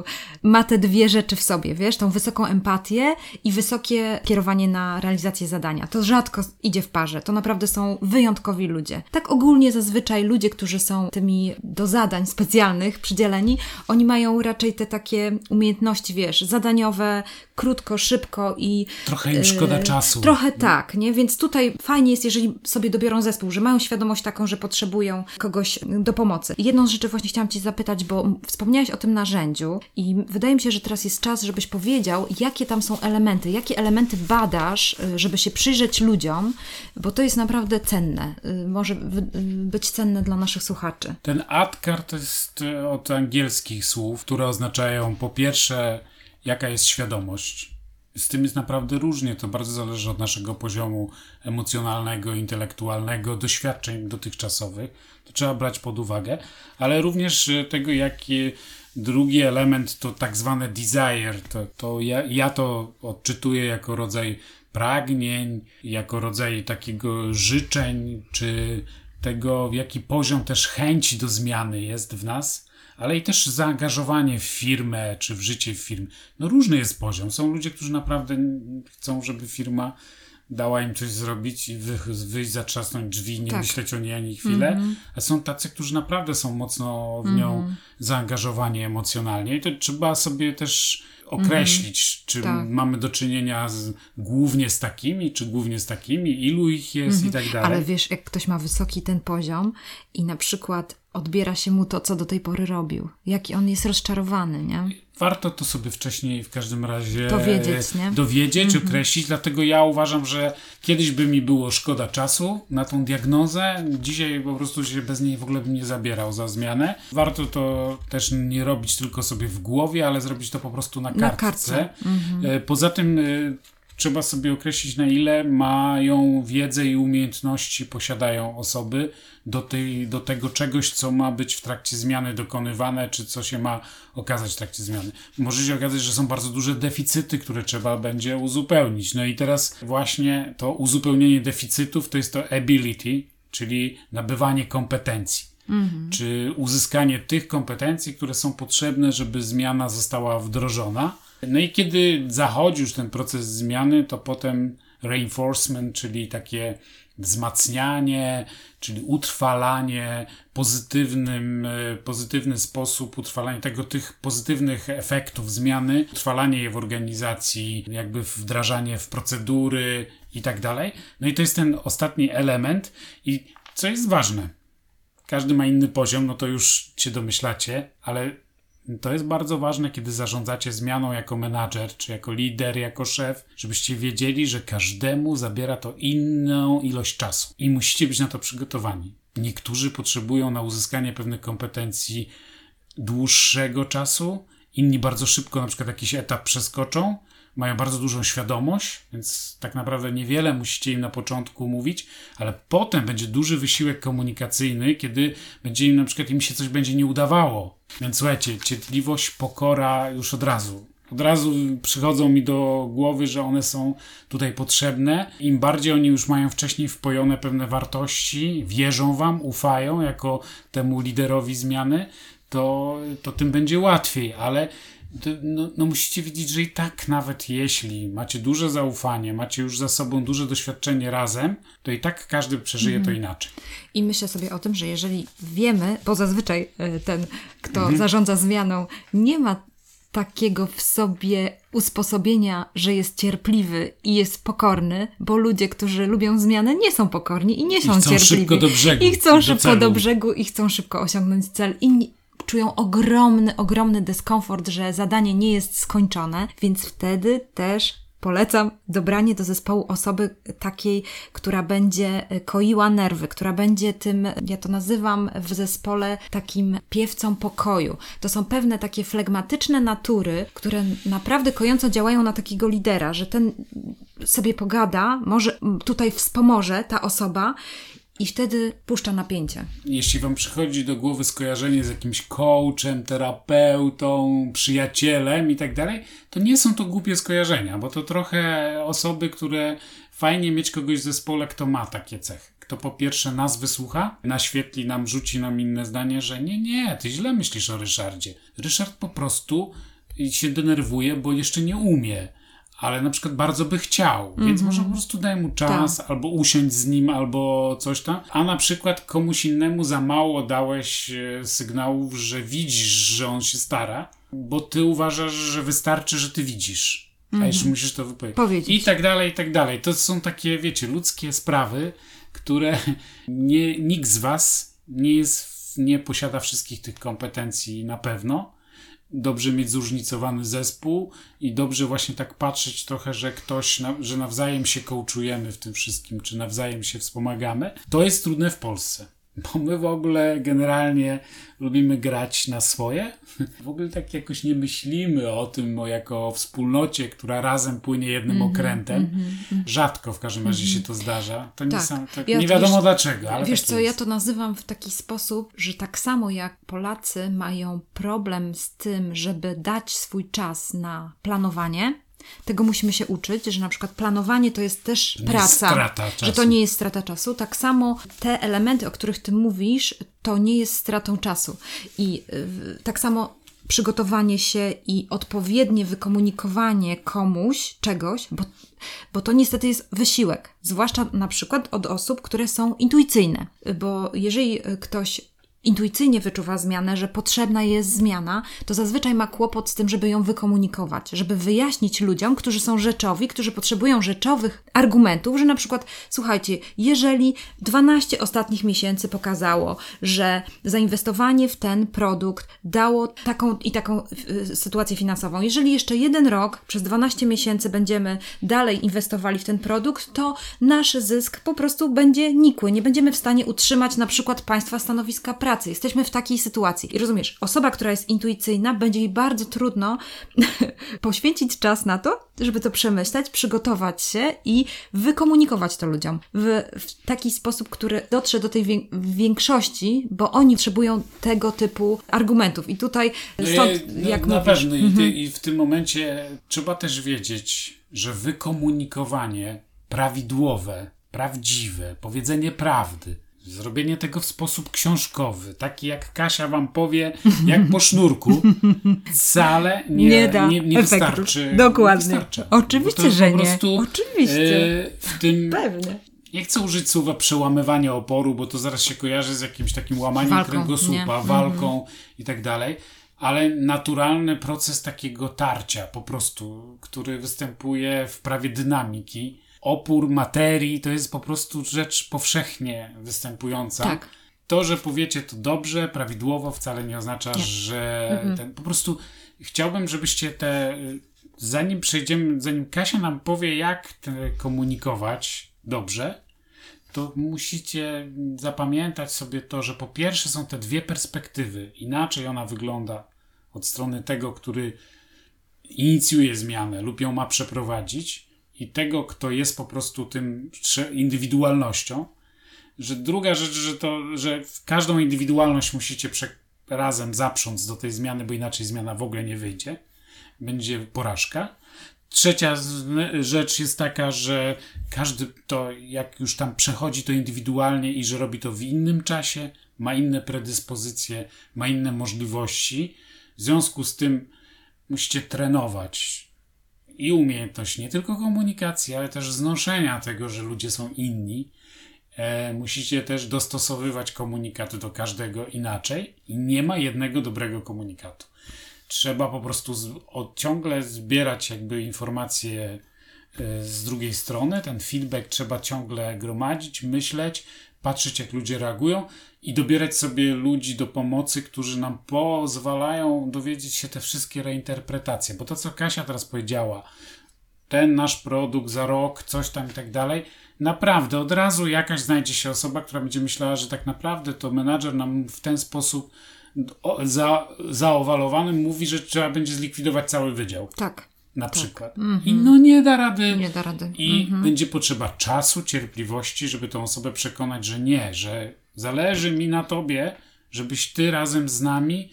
ma te dwie rzeczy w sobie, wiesz, tą wysoką empatię i wysokie kierowanie na realizację zadania. To rzadko idzie idzie w parze. To naprawdę są wyjątkowi ludzie. Tak ogólnie zazwyczaj ludzie, którzy są tymi do zadań specjalnych przydzieleni, oni mają raczej te takie umiejętności, wiesz, zadaniowe, krótko, szybko i. Trochę im szkoda yy, czasu. Trochę tak, nie? Więc tutaj fajnie jest, jeżeli sobie dobiorą zespół, że mają świadomość taką, że potrzebują kogoś do pomocy. Jedną z rzeczy właśnie chciałam Ci zapytać, bo wspomniałeś o tym narzędziu i wydaje mi się, że teraz jest czas, żebyś powiedział, jakie tam są elementy, jakie elementy badasz, y, żeby się przyjrzeć ludziom, bo to jest naprawdę cenne. Y, może być cenne dla naszych słuchaczy. Ten ADKAR to jest y, od angielskich słów, które oznaczają po pierwsze, jaka jest świadomość. Z tym jest naprawdę różnie. To bardzo zależy od naszego poziomu emocjonalnego, intelektualnego, doświadczeń dotychczasowych. To trzeba brać pod uwagę, ale również y, tego, jaki drugi element to tak zwane desire. To, to ja, ja to odczytuję jako rodzaj pragnień, jako rodzaj takiego życzeń, czy tego, w jaki poziom też chęci do zmiany jest w nas, ale i też zaangażowanie w firmę, czy w życie w firmie. No różny jest poziom. Są ludzie, którzy naprawdę chcą, żeby firma dała im coś zrobić i wy, wyjść, zatrzasnąć drzwi, nie tak. myśleć o niej ani chwilę. Mm -hmm. A są tacy, którzy naprawdę są mocno w nią mm -hmm. zaangażowani emocjonalnie i to trzeba sobie też określić, czy Tak. mamy do czynienia z, głównie z takimi, czy głównie z takimi, ilu ich jest i tak dalej. Ale wiesz, jak ktoś ma wysoki ten poziom i na przykład odbiera się mu to, co do tej pory robił, jaki on jest rozczarowany, nie? Warto to sobie wcześniej w każdym razie Dowiedzieć, nie? dowiedzieć, określić, dlatego ja uważam, że kiedyś by mi było szkoda czasu na tą diagnozę, dzisiaj po prostu się bez niej w ogóle bym nie zabierał za zmianę. Warto to też nie robić tylko sobie w głowie, ale zrobić to po prostu na kartce. kartce. E, Poza tym e, trzeba sobie określić, na ile mają wiedzę i umiejętności posiadają osoby do, tej, do tego czegoś, co ma być w trakcie zmiany dokonywane, czy co się ma okazać w trakcie zmiany. Może się okazać, że są bardzo duże deficyty, które trzeba będzie uzupełnić. No i teraz właśnie to uzupełnienie deficytów to jest to ability, czyli nabywanie kompetencji. Czy uzyskanie tych kompetencji, które są potrzebne, żeby zmiana została wdrożona. No i kiedy zachodzi już ten proces zmiany, to potem reinforcement, czyli takie wzmacnianie, czyli utrwalanie pozytywnym, e, pozytywny sposób, utrwalanie tego, tych pozytywnych efektów zmiany, utrwalanie je w organizacji, jakby wdrażanie w procedury i tak dalej. No i to jest ten ostatni element i co jest ważne, każdy ma inny poziom, no to już się domyślacie, ale to jest bardzo ważne, kiedy zarządzacie zmianą jako menadżer, czy jako lider, jako szef, żebyście wiedzieli, że każdemu zabiera to inną ilość czasu i musicie być na to przygotowani. Niektórzy potrzebują na uzyskanie pewnych kompetencji dłuższego czasu, inni bardzo szybko na przykład jakiś etap przeskoczą, mają bardzo dużą świadomość, więc tak naprawdę niewiele musicie im na początku mówić, ale potem będzie duży wysiłek komunikacyjny, kiedy będzie im na przykład im się coś będzie nie udawało. Więc słuchajcie, cierpliwość, pokora już od razu. Od razu przychodzą mi do głowy, że one są tutaj potrzebne. Im bardziej oni już mają wcześniej wpojone pewne wartości, wierzą wam, ufają jako temu liderowi zmiany, to, to tym będzie łatwiej, ale no, no musicie wiedzieć, że i tak nawet jeśli macie duże zaufanie, macie już za sobą duże doświadczenie razem, to i tak każdy przeżyje to inaczej. I myślę sobie o tym, że jeżeli wiemy, bo zazwyczaj e, ten, kto zarządza zmianą, nie ma takiego w sobie usposobienia, że jest cierpliwy i jest pokorny, bo ludzie, którzy lubią zmianę, nie są pokorni i nie są chcą cierpliwi. szybko do brzegu, I chcą do szybko celu. do brzegu i chcą szybko osiągnąć cel. Inni czują ogromny, ogromny dyskomfort, że zadanie nie jest skończone, więc wtedy też polecam dobranie do zespołu osoby takiej, która będzie e, koiła nerwy, która będzie tym, ja to nazywam w zespole takim piewcą pokoju. To są pewne takie flegmatyczne natury, które naprawdę kojąco działają na takiego lidera, że ten sobie pogada, może tutaj wspomoże ta osoba i wtedy puszcza napięcie. Jeśli wam przychodzi do głowy skojarzenie z jakimś coachem, terapeutą, przyjacielem i tak dalej, to nie są to głupie skojarzenia, bo to trochę osoby, które fajnie mieć kogoś w zespole, kto ma takie cechy. Kto po pierwsze nas wysłucha, naświetli nam, rzuci nam inne zdanie, że nie, nie, ty źle myślisz o Ryszardzie. Ryszard po prostu się denerwuje, bo jeszcze nie umie. Ale na przykład bardzo by chciał, więc może po prostu daj mu czas, albo usiądź z nim, albo coś tam. A na przykład komuś innemu za mało dałeś e, sygnałów, że widzisz, że on się stara, bo ty uważasz, że wystarczy, że ty widzisz. A jeszcze musisz to wypowiedzieć. Powiedzieć. I tak dalej, i tak dalej. To są takie, wiecie, ludzkie sprawy, które nie, nikt z was nie jest, nie posiada wszystkich tych kompetencji na pewno. Dobrze mieć zróżnicowany zespół i dobrze właśnie tak patrzeć trochę, że ktoś, na, że nawzajem się kołczujemy w tym wszystkim, czy nawzajem się wspomagamy. To jest trudne w Polsce. Bo my w ogóle generalnie lubimy grać na swoje. W ogóle tak jakoś nie myślimy o tym o jako o wspólnocie, która razem płynie jednym Mhm, okrętem. Rzadko w każdym razie się to zdarza. To nie, Tak. sam, tak, Ja nie wiadomo wiesz- dlaczego, ale Wiesz tak co, jest. ja to nazywam w taki sposób, że tak samo jak Polacy mają problem z tym, żeby dać swój czas na planowanie, tego musimy się uczyć, że na przykład planowanie to jest też praca, że to nie jest strata czasu. Tak samo te elementy, o których ty mówisz, to nie jest stratą czasu. I y, tak samo przygotowanie się i odpowiednie wykomunikowanie komuś czegoś, bo, bo to niestety jest wysiłek, zwłaszcza na przykład od osób, które są intuicyjne, bo jeżeli ktoś intuicyjnie wyczuwa zmianę, że potrzebna jest zmiana, to zazwyczaj ma kłopot z tym, żeby ją wykomunikować, żeby wyjaśnić ludziom, którzy są rzeczowi, którzy potrzebują rzeczowych argumentów, że na przykład, słuchajcie, jeżeli 12 ostatnich miesięcy pokazało, że zainwestowanie w ten produkt dało taką i taką y, sytuację finansową, jeżeli jeszcze jeden rok, przez 12 miesięcy będziemy dalej inwestowali w ten produkt, to nasz zysk po prostu będzie nikły. Nie będziemy w stanie utrzymać na przykład państwa stanowiska pracy. Jesteśmy w takiej sytuacji. I rozumiesz, osoba, która jest intuicyjna, będzie jej bardzo trudno poświęcić czas na to, żeby to przemyśleć, przygotować się i wykomunikować to ludziom w, w taki sposób, który dotrze do tej wiek większości, bo oni potrzebują tego typu argumentów. I tutaj No stąd, ja- jak na mówisz, pewno. I, ty, I w tym momencie trzeba też wiedzieć, że wykomunikowanie prawidłowe, prawdziwe, powiedzenie prawdy, zrobienie tego w sposób książkowy, taki jak Kasia wam powie, jak po sznurku, wcale nie, Nie da nie, nie wystarczy. Dokładnie. Nie. Oczywiście, że nie. prostu, Oczywiście. e, w tym Pewnie. nie chcę użyć słowa przełamywanie oporu, bo to zaraz się kojarzy z jakimś takim łamaniem Walką, kręgosłupa, nie? Mhm. walką i tak dalej. Ale naturalny proces takiego tarcia, po prostu, który występuje w prawie dynamiki. Opór materii to jest po prostu rzecz powszechnie występująca. Tak. To, że powiecie to dobrze, prawidłowo, wcale nie oznacza, że Mhm. ten, po prostu chciałbym, żebyście te, zanim przejdziemy, zanim Kasia nam powie, jak te komunikować dobrze, to musicie zapamiętać sobie to, że po pierwsze są te dwie perspektywy. Inaczej ona wygląda od strony tego, który inicjuje zmianę lub ją ma przeprowadzić, i tego, kto jest po prostu tym indywidualnością. Że druga rzecz, że to, że każdą indywidualność musicie razem zaprząc do tej zmiany, bo inaczej zmiana w ogóle nie wyjdzie. Będzie porażka. Trzecia rzecz jest taka, że każdy to, jak już tam przechodzi to indywidualnie i że robi to w innym czasie, ma inne predyspozycje, ma inne możliwości. W związku z tym musicie trenować i umiejętność nie tylko komunikacji, ale też znoszenia tego, że ludzie są inni. E, musicie też dostosowywać komunikat do każdego inaczej i nie ma jednego dobrego komunikatu. Trzeba po prostu z, od, ciągle zbierać jakby informacje e, z drugiej strony, ten feedback trzeba ciągle gromadzić, myśleć, patrzeć jak ludzie reagują i dobierać sobie ludzi do pomocy, którzy nam pozwalają dowiedzieć się te wszystkie reinterpretacje. Bo to, co Kasia teraz powiedziała, ten nasz produkt za rok, coś tam i tak dalej, naprawdę od razu jakaś znajdzie się osoba, która będzie myślała, że tak naprawdę to menadżer nam w ten sposób za, zaowalowany mówi, że trzeba będzie zlikwidować cały wydział Tak. Na przykład. I no nie da rady. Nie da rady. I będzie potrzeba czasu, cierpliwości, żeby tą osobę przekonać, że nie, że zależy mi na tobie, żebyś ty razem z nami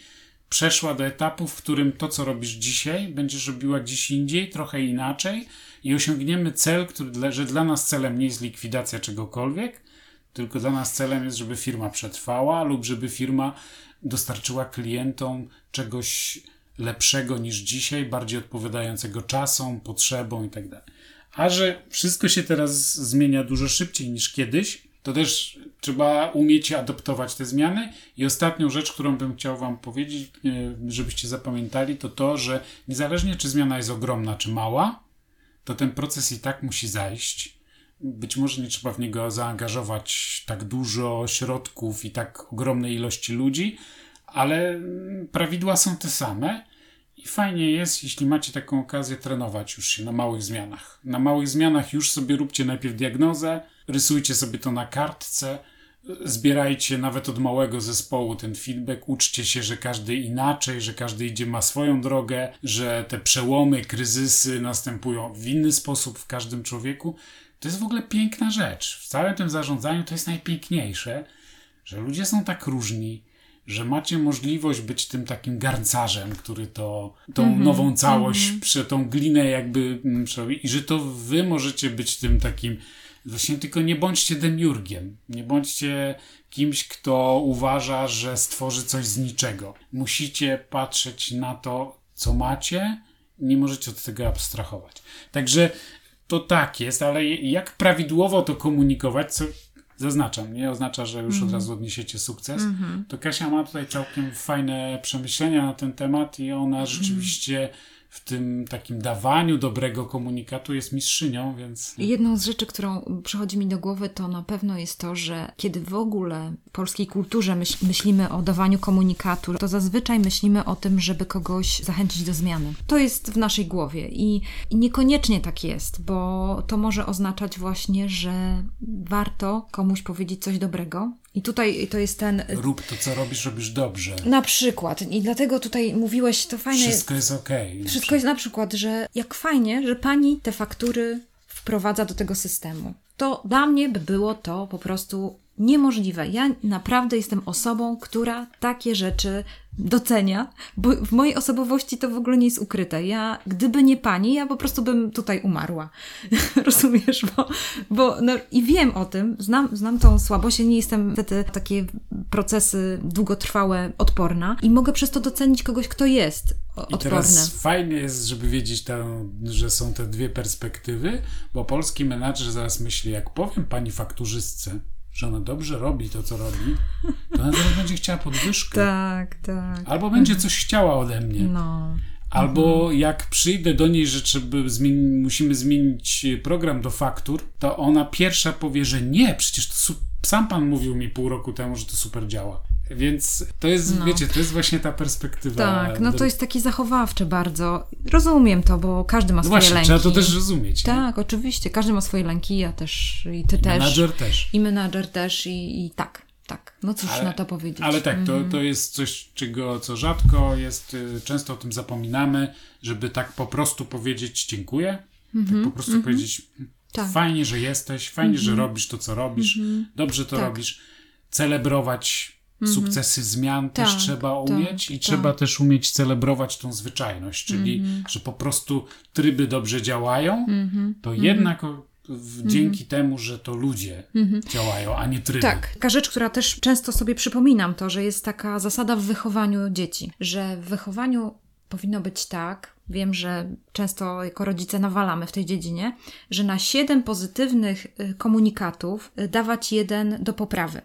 przeszła do etapu, w którym to, co robisz dzisiaj, będziesz robiła gdzieś indziej, trochę inaczej i osiągniemy cel, który, że dla nas celem nie jest likwidacja czegokolwiek, tylko dla nas celem jest, żeby firma przetrwała lub żeby firma dostarczyła klientom czegoś lepszego niż dzisiaj, bardziej odpowiadającego czasom, potrzebom i tak. A że wszystko się teraz zmienia dużo szybciej niż kiedyś, to też trzeba umieć adoptować te zmiany. I ostatnią rzecz, którą bym chciał Wam powiedzieć, e, żebyście zapamiętali, to to, że niezależnie czy zmiana jest ogromna czy mała, to ten proces i tak musi zajść. Być może nie trzeba w niego zaangażować tak dużo środków i tak ogromnej ilości ludzi, ale mm, prawidła są te same. I fajnie jest, jeśli macie taką okazję trenować już się na małych zmianach. Na małych zmianach już sobie róbcie najpierw diagnozę, rysujcie sobie to na kartce, zbierajcie nawet od małego zespołu ten feedback, uczcie się, że każdy inaczej, że każdy idzie ma swoją drogę, że te przełomy, kryzysy następują w inny sposób w każdym człowieku. To jest w ogóle piękna rzecz. W całym tym zarządzaniu to jest najpiękniejsze, że ludzie są tak różni, że macie możliwość być tym takim garncarzem, który to, tą nową całość, prze, tą glinę jakby mm, przerobi i że to wy możecie być tym takim Właśnie tylko nie bądźcie demiurgiem. Nie bądźcie kimś, kto uważa, że stworzy coś z niczego. Musicie patrzeć na to, co macie. Nie możecie od tego abstrahować. Także to tak jest, ale jak prawidłowo to komunikować, co zaznaczam, nie? Oznacza, że już od razu odniesiecie sukces, to Kasia ma tutaj całkiem fajne przemyślenia na ten temat i ona rzeczywiście w tym takim dawaniu dobrego komunikatu jest mistrzynią, więc... Jedną z rzeczy, którą przychodzi mi do głowy, to na pewno jest to, że kiedy w ogóle w polskiej kulturze myśl, myślimy o dawaniu komunikatu, to zazwyczaj myślimy o tym, żeby kogoś zachęcić do zmiany. To jest w naszej głowie i, i niekoniecznie tak jest, bo to może oznaczać właśnie, że warto komuś powiedzieć coś dobrego. I tutaj to jest ten. Rób to, co robisz, robisz dobrze. Na przykład. I dlatego tutaj mówiłeś, to fajne Wszystko jest okej. Okay. Wszystko jest na przykład, że jak fajnie, że pani te faktury wprowadza do tego systemu. To dla mnie by było to po prostu niemożliwe. Ja naprawdę jestem osobą, która takie rzeczy docenia, bo w mojej osobowości to w ogóle nie jest ukryte. Ja, gdyby nie pani, ja po prostu bym tutaj umarła. Rozumiesz? Bo, bo no, i wiem o tym, znam, znam tą słabość, ja nie jestem wtedy takie procesy długotrwałe odporna i mogę przez to docenić kogoś, kto jest odporny. I teraz fajnie jest, żeby wiedzieć, tam, że są te dwie perspektywy, bo polski menadżer zaraz myśli, jak powiem pani fakturzystce, że ona dobrze robi to, co robi, to ona zaraz będzie chciała podwyżkę. Tak, tak. Albo będzie coś chciała ode mnie. No. Albo mhm. jak przyjdę do niej, że trzeba zmieni musimy zmienić program do faktur, to ona pierwsza powie, że nie, przecież to sam pan mówił mi pół roku temu, że to super działa. Więc to jest, no. wiecie, to jest właśnie ta perspektywa. Tak, no to jest takie zachowawcze bardzo. Rozumiem to, bo każdy ma no swoje właśnie, lęki. trzeba to też rozumieć. Tak, nie? oczywiście. Każdy ma swoje lęki, ja też, i ty I też. Menadżer też. I menadżer też, i, i tak. Tak, no cóż ale, na to powiedzieć. Ale tak, to, to jest coś, czego co rzadko jest, y, często o tym zapominamy, żeby tak po prostu powiedzieć dziękuję, tak po mhm, prostu mhm. powiedzieć tak. fajnie, że jesteś, fajnie, że mhm. robisz to, co robisz, dobrze to tak. robisz, celebrować Mhm. Sukcesy zmian tak, też trzeba tak, umieć tak, i tak. trzeba też umieć celebrować tą zwyczajność, czyli mm że po prostu tryby dobrze działają, mm to mm jednak w, dzięki temu, że to ludzie działają, a nie tryby. Tak, taka rzecz, która też często sobie przypominam, to, że jest taka zasada w wychowaniu dzieci, że w wychowaniu powinno być tak, wiem, że często jako rodzice nawalamy w tej dziedzinie, że na siedem pozytywnych y, komunikatów y, dawać jeden do poprawy.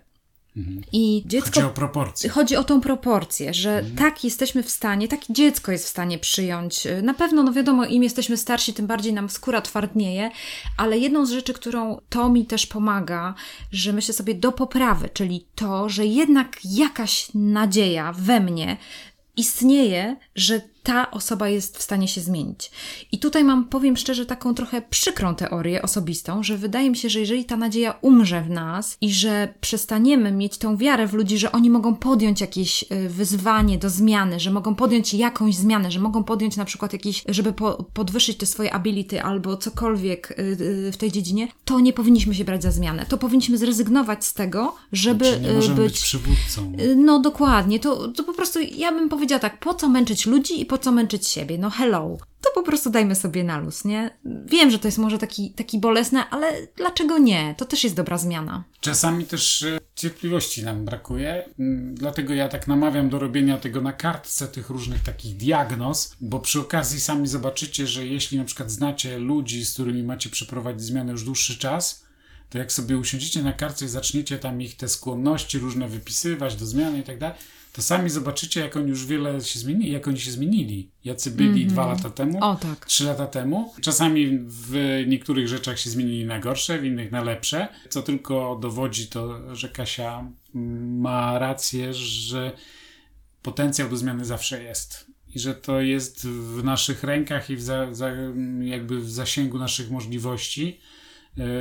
I dziecko. Chodzi o proporcję. Chodzi o tą proporcję, że mhm. tak jesteśmy w stanie, tak dziecko jest w stanie przyjąć. Na pewno, no wiadomo, im jesteśmy starsi, tym bardziej nam skóra twardnieje, ale jedną z rzeczy, którą to mi też pomaga, że myślę sobie do poprawy, czyli to, że jednak jakaś nadzieja we mnie istnieje, że ta osoba jest w stanie się zmienić. I tutaj mam, powiem szczerze, taką trochę przykrą teorię osobistą, że wydaje mi się, że jeżeli ta nadzieja umrze w nas i że przestaniemy mieć tą wiarę w ludzi, że oni mogą podjąć jakieś y, wyzwanie do zmiany, że mogą podjąć jakąś zmianę, że mogą podjąć na przykład jakieś, żeby po, podwyższyć te swoje ability albo cokolwiek y, y, w tej dziedzinie, to nie powinniśmy się brać za zmianę. To powinniśmy zrezygnować z tego, żeby znaczy, nie możemy być, być przywódcą. No dokładnie. To, to po prostu ja bym powiedziała tak, po co męczyć ludzi i po co męczyć siebie? No hello. To po prostu dajmy sobie na luz, nie? Wiem, że to jest może taki, taki bolesne, ale dlaczego nie? To też jest dobra zmiana. Czasami też e, cierpliwości nam brakuje, mm, dlatego ja tak namawiam do robienia tego na kartce, tych różnych takich diagnoz, bo przy okazji sami zobaczycie, że jeśli na przykład znacie ludzi, z którymi macie przeprowadzić zmianę już dłuższy czas, to jak sobie usiądziecie na kartce i zaczniecie tam ich te skłonności różne wypisywać do zmiany i tak dalej, to sami zobaczycie, jak oni już wiele się zmienili, jak oni się zmienili. Jacy byli mm -hmm. dwa lata temu, o, tak. trzy lata temu. Czasami w niektórych rzeczach się zmienili na gorsze, w innych na lepsze, co tylko dowodzi to, że Kasia ma rację, że potencjał do zmiany zawsze jest. I że to jest w naszych rękach i w za, za, jakby w zasięgu naszych możliwości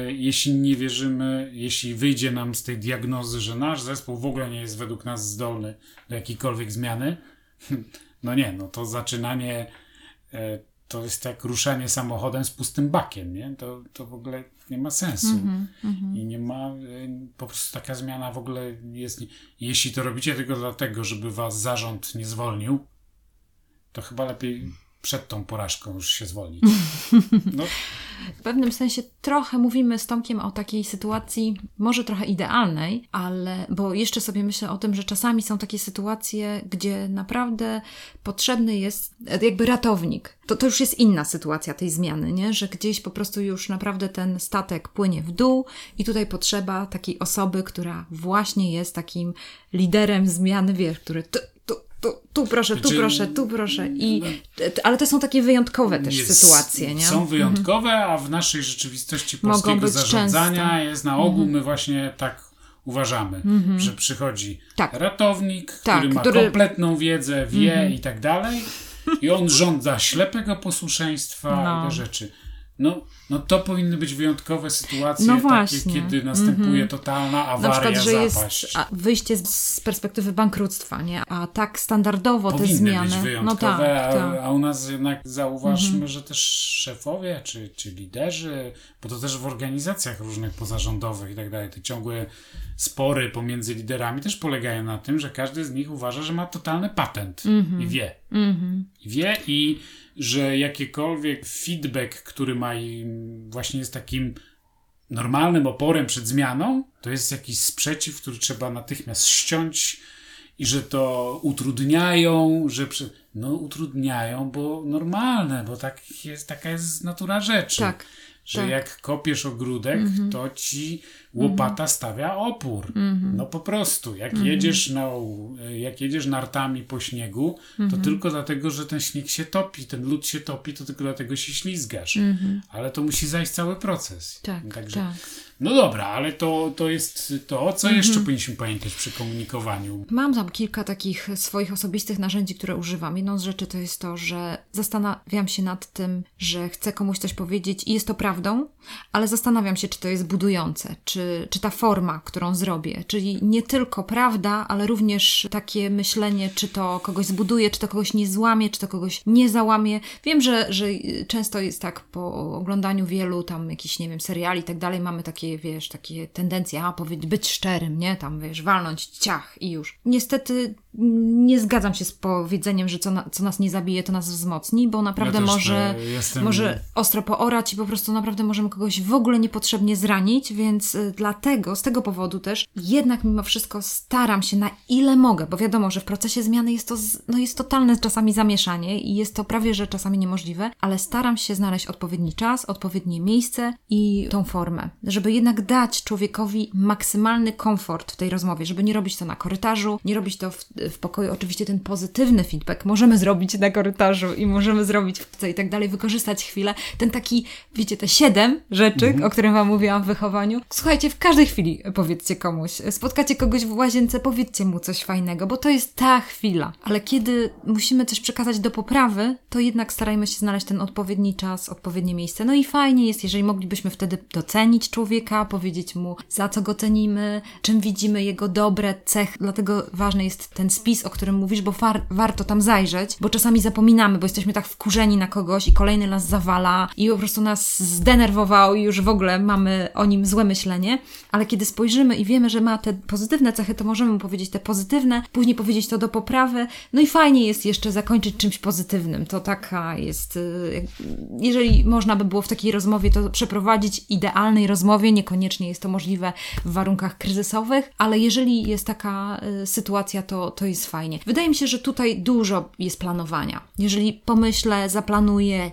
jeśli nie wierzymy, jeśli wyjdzie nam z tej diagnozy, że nasz zespół w ogóle nie jest według nas zdolny do jakiejkolwiek zmiany, no nie, no to zaczynanie e, to jest jak ruszanie samochodem z pustym bakiem, nie? To, to w ogóle nie ma sensu. Mm -hmm, I nie ma, e, po prostu taka zmiana w ogóle jest, jeśli to robicie tylko dlatego, żeby was zarząd nie zwolnił, to chyba lepiej przed tą porażką już się zwolnić. No, W pewnym sensie trochę mówimy z Tomkiem o takiej sytuacji, może trochę idealnej, ale bo jeszcze sobie myślę o tym, że czasami są takie sytuacje, gdzie naprawdę potrzebny jest jakby ratownik. To, to już jest inna sytuacja tej zmiany, nie? że gdzieś po prostu już naprawdę ten statek płynie w dół i tutaj potrzeba takiej osoby, która właśnie jest takim liderem zmiany, wiesz, który tu, tu proszę, tu Znaczy, proszę, tu proszę. I, ale to są takie wyjątkowe też Jest- sytuacje, nie? Są wyjątkowe, a w naszej rzeczywistości polskiego zarządzania często. Mhm. jest na ogół, my właśnie tak uważamy, że przychodzi Tak. ratownik, Tak, który ma który- Mhm. kompletną wiedzę, wie i tak dalej i on żąda ślepego posłuszeństwa No. i te rzeczy. No, no to powinny być wyjątkowe sytuacje, No takie, kiedy następuje totalna Na awaria, przykład, że zapaść. jest a, wyjście z, z perspektywy bankructwa, nie? A tak standardowo te powinny zmiany. być no wyjątkowe, tak, a, tak. Mhm. a u nas jednak zauważmy, że też szefowie czy, czy liderzy, bo to też w organizacjach różnych pozarządowych i tak dalej, te ciągłe spory pomiędzy liderami też polegają na tym, że każdy z nich uważa, że ma totalny patent Mhm. i wie. I wie i że jakikolwiek feedback, który ma i właśnie jest takim normalnym oporem przed zmianą, to jest jakiś sprzeciw, który trzeba natychmiast ściąć i że to utrudniają, że przy... no utrudniają, bo normalne, bo tak jest, taka jest natura rzeczy. Tak, Że tak. jak kopiesz ogródek, to ci łopata stawia opór. No po prostu. Jak jedziesz na, jak jedziesz nartami po śniegu, to tylko dlatego, że ten śnieg się topi, ten lód się topi, to tylko dlatego się ślizgasz. Ale to musi zajść cały proces. Tak, Także, tak. No dobra, ale to, to jest to, co jeszcze powinniśmy pamiętać przy komunikowaniu. Mam tam kilka takich swoich osobistych narzędzi, które używam. Jedną z rzeczy to jest to, że zastanawiam się nad tym, że chcę komuś coś powiedzieć i jest to prawdą, ale zastanawiam się, czy to jest budujące, czy, czy ta forma, którą zrobię. Czyli nie tylko prawda, ale również takie myślenie, czy to kogoś zbuduje, czy to kogoś nie złamie, czy to kogoś nie załamie. Wiem, że, że często jest tak po oglądaniu wielu tam jakichś, nie wiem, seriali i tak dalej, mamy takie, wiesz, takie tendencje, a powiedzieć, być szczerym, nie? Tam, wiesz, walnąć ciach i już. Niestety mm, nie zgadzam się z powiedzeniem, że co, na, co nas nie zabije, to nas wzmocni, bo naprawdę też, może, e, jestem- może ostro poorać i po prostu naprawdę możemy kogoś w ogóle niepotrzebnie zranić, więc y, dlatego, z tego powodu też, jednak mimo wszystko staram się na ile mogę, bo wiadomo, że w procesie zmiany jest to, no jest totalne czasami zamieszanie i jest to prawie, że czasami niemożliwe, ale staram się znaleźć odpowiedni czas, odpowiednie miejsce i tą formę, żeby jednak dać człowiekowi maksymalny komfort w tej rozmowie, żeby nie robić to na korytarzu, nie robić to w, w pokoju. Oczywiście ten pozytywny feedback możemy zrobić na korytarzu i możemy zrobić w i tak dalej, wykorzystać chwilę. Ten taki, wiecie, te siedem rzeczy, o których Wam mówiłam w wychowaniu. Słuchajcie, w każdej chwili powiedzcie komuś. Spotkacie kogoś w łazience, powiedzcie mu coś fajnego, bo to jest ta chwila. Ale kiedy musimy coś przekazać do poprawy, to jednak starajmy się znaleźć ten odpowiedni czas, odpowiednie miejsce. No i fajnie jest, jeżeli moglibyśmy wtedy docenić człowieka, powiedzieć mu, za co go cenimy, czym widzimy jego dobre cechy. Dlatego ważny jest ten spis, o którym mówisz, bo war, warto tam zajrzeć, bo czasami zapominamy, bo jesteśmy tak wkurzeni na kogoś i kolejny nas zawala i po prostu nas zdenerwował i już w ogóle mamy o nim złe myślenie. Ale kiedy spojrzymy i wiemy, że ma te pozytywne cechy, to możemy mu powiedzieć te pozytywne, później powiedzieć to do poprawy. No i fajnie jest jeszcze zakończyć czymś pozytywnym. To taka jest. y, Jeżeli można by było w takiej rozmowie to przeprowadzić, idealnej rozmowie, niekoniecznie jest to możliwe w warunkach kryzysowych, ale jeżeli jest taka y, sytuacja, to, to jest fajnie. Wydaje mi się, że tutaj dużo jest planowania. Jeżeli pomyślę, zaplanuję,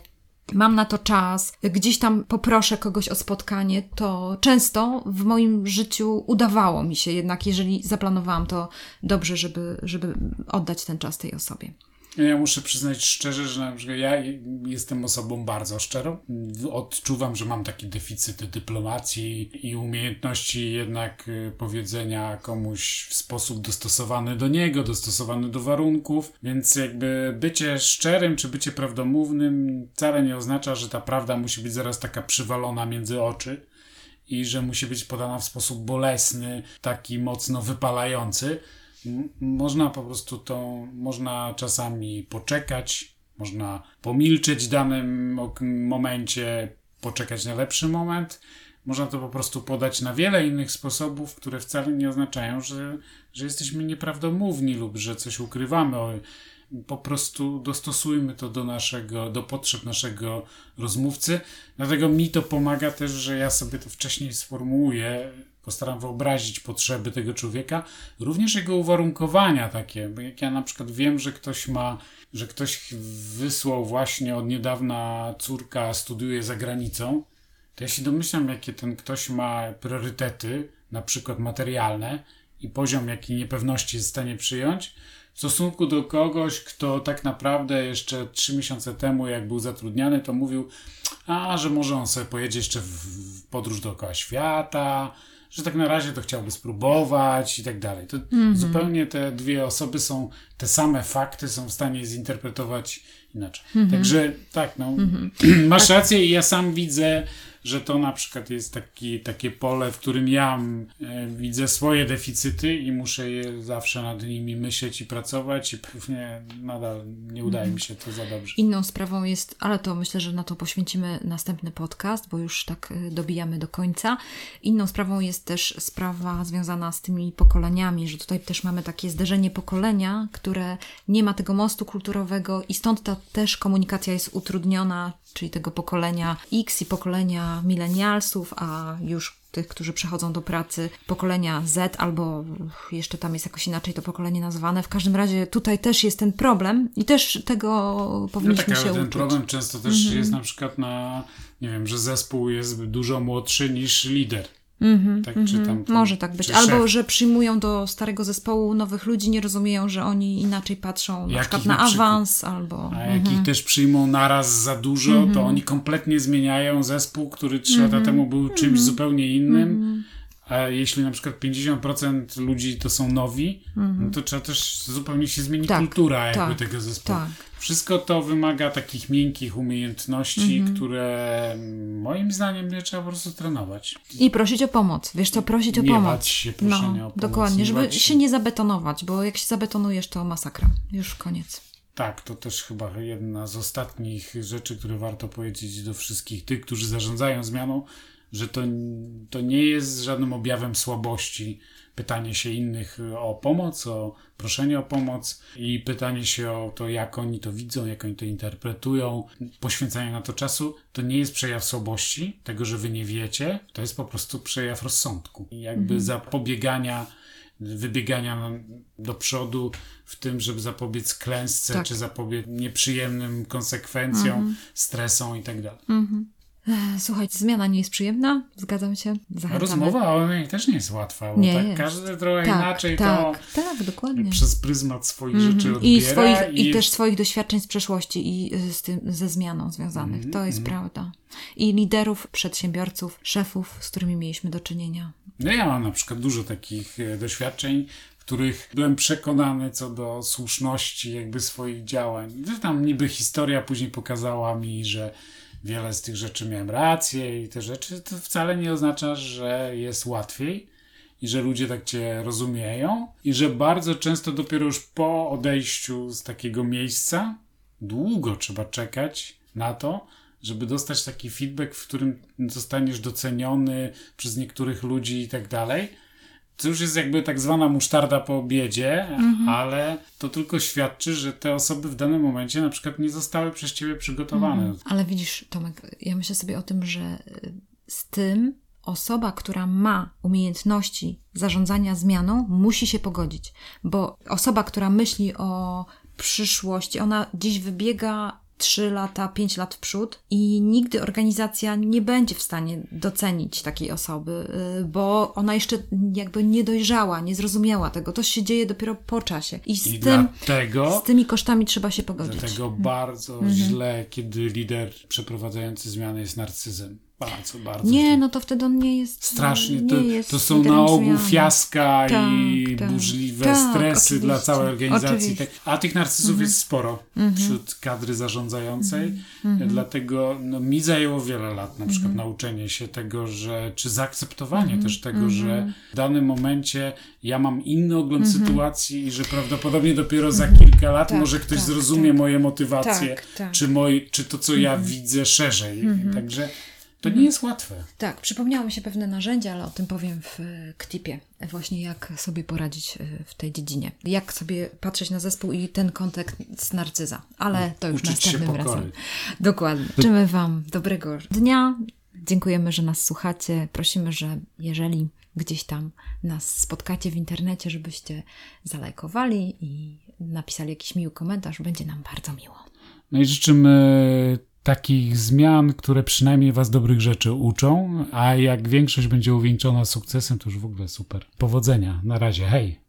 mam na to czas, gdzieś tam poproszę kogoś o spotkanie, to często w moim życiu udawało mi się jednak, jeżeli zaplanowałam to dobrze, żeby, żeby oddać ten czas tej osobie. Ja muszę przyznać szczerze, że na przykład ja jestem osobą bardzo szczerą. Odczuwam, że mam taki deficyt dyplomacji i umiejętności jednak y, powiedzenia komuś w sposób dostosowany do niego, dostosowany do warunków, więc jakby bycie szczerym czy bycie prawdomównym wcale nie oznacza, że ta prawda musi być zaraz taka przywalona między oczy i że musi być podana w sposób bolesny, taki mocno wypalający. Można po prostu to, można czasami poczekać, można pomilczeć w danym momencie, poczekać na lepszy moment. Można to po prostu podać na wiele innych sposobów, które wcale nie oznaczają, że, że jesteśmy nieprawdomówni lub że coś ukrywamy. Po prostu dostosujmy to do naszego, do potrzeb naszego rozmówcy. Dlatego mi to pomaga też, że ja sobie to wcześniej sformułuję, postaram wyobrazić potrzeby tego człowieka, również jego uwarunkowania takie, bo jak ja na przykład wiem, że ktoś ma, że ktoś wysłał właśnie od niedawna córka studiuje za granicą, to ja się domyślam, jakie ten ktoś ma priorytety, na przykład materialne i poziom, jaki niepewności jest w stanie przyjąć, w stosunku do kogoś, kto tak naprawdę jeszcze trzy miesiące temu, jak był zatrudniany, to mówił, a że może on sobie pojedzie jeszcze w podróż dookoła świata, że tak na razie to chciałby spróbować i tak dalej. To mm -hmm. zupełnie te dwie osoby są, te same fakty są w stanie zinterpretować inaczej. Mm -hmm. Także tak, no, mm -hmm. masz rację i ja sam widzę że to na przykład jest taki, takie pole, w którym ja e, widzę swoje deficyty i muszę je zawsze nad nimi myśleć i pracować i pewnie nadal nie udaje mi się to za dobrze. Inną sprawą jest, ale to myślę, że na to poświęcimy następny podcast, bo już tak e, dobijamy do końca. Inną sprawą jest też sprawa związana z tymi pokoleniami, że tutaj też mamy takie zderzenie pokolenia, które nie ma tego mostu kulturowego i stąd ta też komunikacja jest utrudniona, czyli tego pokolenia X i pokolenia milenialsów, a już tych, którzy przechodzą do pracy, pokolenia Z, albo jeszcze tam jest jakoś inaczej to pokolenie nazwane. W każdym razie tutaj też jest ten problem i też tego powinniśmy no tak, się ten uczyć. problem często też mhm. jest na przykład na, nie wiem, że zespół jest dużo młodszy niż lider. Mm-hmm, tak, mm-hmm. tam, Może tak być. Albo, szef. że przyjmują do starego zespołu nowych ludzi, nie rozumieją, że oni inaczej patrzą na przykład na, awans albo... A jak mm-hmm. ich też przyjmą naraz za dużo, to mhm. oni kompletnie zmieniają zespół, który trzy lata mhm. temu był czymś mhm. zupełnie innym a jeśli na przykład 50% ludzi to są nowi, mhm. no to trzeba też zupełnie się zmienić tak, kultura jakby tak, tego zespołu. Tak. Wszystko to wymaga takich miękkich umiejętności, mhm. które moim zdaniem nie trzeba po prostu trenować. I prosić o pomoc. Wiesz co, prosić o nie pomoc. Bać się proszenia no, o pomoc. Dokładnie, żeby się nie zabetonować, bo jak się zabetonujesz, to masakra. Już koniec. Tak, to też chyba jedna z ostatnich rzeczy, które warto powiedzieć do wszystkich tych, którzy zarządzają zmianą, że to, to nie jest żadnym objawem słabości pytanie się innych o pomoc, o proszenie o pomoc i pytanie się o to, jak oni to widzą, jak oni to interpretują, poświęcanie na to czasu, to nie jest przejaw słabości, tego, że wy nie wiecie, to jest po prostu przejaw rozsądku i jakby mhm. zapobiegania wybiegania do przodu w tym, żeby zapobiec klęsce, tak. czy zapobiec nieprzyjemnym konsekwencjom, mhm. stresom i tak. Mhm. Słuchaj, zmiana nie jest przyjemna, zgadzam się. Zachęcamy. Rozmowa o niej też nie jest łatwa, bo nie tak jest. każdy trochę tak, inaczej tak, to tak, dokładnie. przez pryzmat swoich mm -hmm. rzeczy odbiera. I, swoich, i, i też swoich doświadczeń z przeszłości i y, z tym, ze zmianą związanych. Mm -hmm. To jest mm -hmm. prawda. I liderów, przedsiębiorców, szefów, z którymi mieliśmy do czynienia. No ja mam na przykład dużo takich e, doświadczeń, w których byłem przekonany co do słuszności jakby swoich działań. Tam niby historia później pokazała mi, że wiele z tych rzeczy miałem rację i te rzeczy, to wcale nie oznacza, że jest łatwiej i że ludzie tak cię rozumieją i że bardzo często dopiero już po odejściu z takiego miejsca długo trzeba czekać na to, żeby dostać taki feedback, w którym zostaniesz doceniony przez niektórych ludzi i tak dalej to już jest jakby tak zwana musztarda po obiedzie, mhm. ale to tylko świadczy, że te osoby w danym momencie na przykład nie zostały przez ciebie przygotowane. Mhm. Ale widzisz, Tomek, ja myślę sobie o tym, że y, z tym osoba, która ma umiejętności zarządzania zmianą, musi się pogodzić, bo osoba, która myśli o przyszłości, ona dziś wybiega 3 lata, 5 lat w przód i nigdy organizacja nie będzie w stanie docenić takiej osoby, y, bo ona jeszcze jakby nie dojrzała, nie zrozumiała tego. To się dzieje dopiero po czasie. I z, I tym, dlatego, z tymi kosztami trzeba się pogodzić. Dlatego bardzo mhm. źle, kiedy lider przeprowadzający zmiany jest narcyzem. Bardzo, bardzo. Nie, no to wtedy on nie jest. Strasznie. To, jest to są na ogół fiaska tak, i tak, burzliwe tak, stresy oczywiście. dla całej organizacji. Tak. A tych narcyzów mhm. jest sporo mhm. wśród kadry zarządzającej. Mhm. mhm. Dlatego no, mi zajęło wiele lat na przykład mhm. nauczenie się tego, że czy zaakceptowanie mhm. też tego, że w danym momencie ja mam inny ogląd sytuacji i że prawdopodobnie dopiero za kilka lat tak, może ktoś tak, zrozumie moje motywacje, czy, moi, czy to, co ja widzę szerzej. Także To nie jest łatwe. Tak, przypomniało mi się pewne narzędzia, ale o tym powiem w e, ktipie. Właśnie jak sobie poradzić e, w tej dziedzinie. Jak sobie patrzeć na zespół i ten kontekst narcyza. Ale to już Uczyć następnym razem. Dokładnie. Życzymy Wam dobrego dnia. Dziękujemy, że nas słuchacie. Prosimy, że jeżeli gdzieś tam nas spotkacie w internecie, żebyście zalajkowali i napisali jakiś miły komentarz. Będzie nam bardzo miło. No i życzymy takich zmian, które przynajmniej was dobrych rzeczy uczą, a jak większość będzie uwieńczona sukcesem, to już w ogóle super. Powodzenia. Na razie. Hej!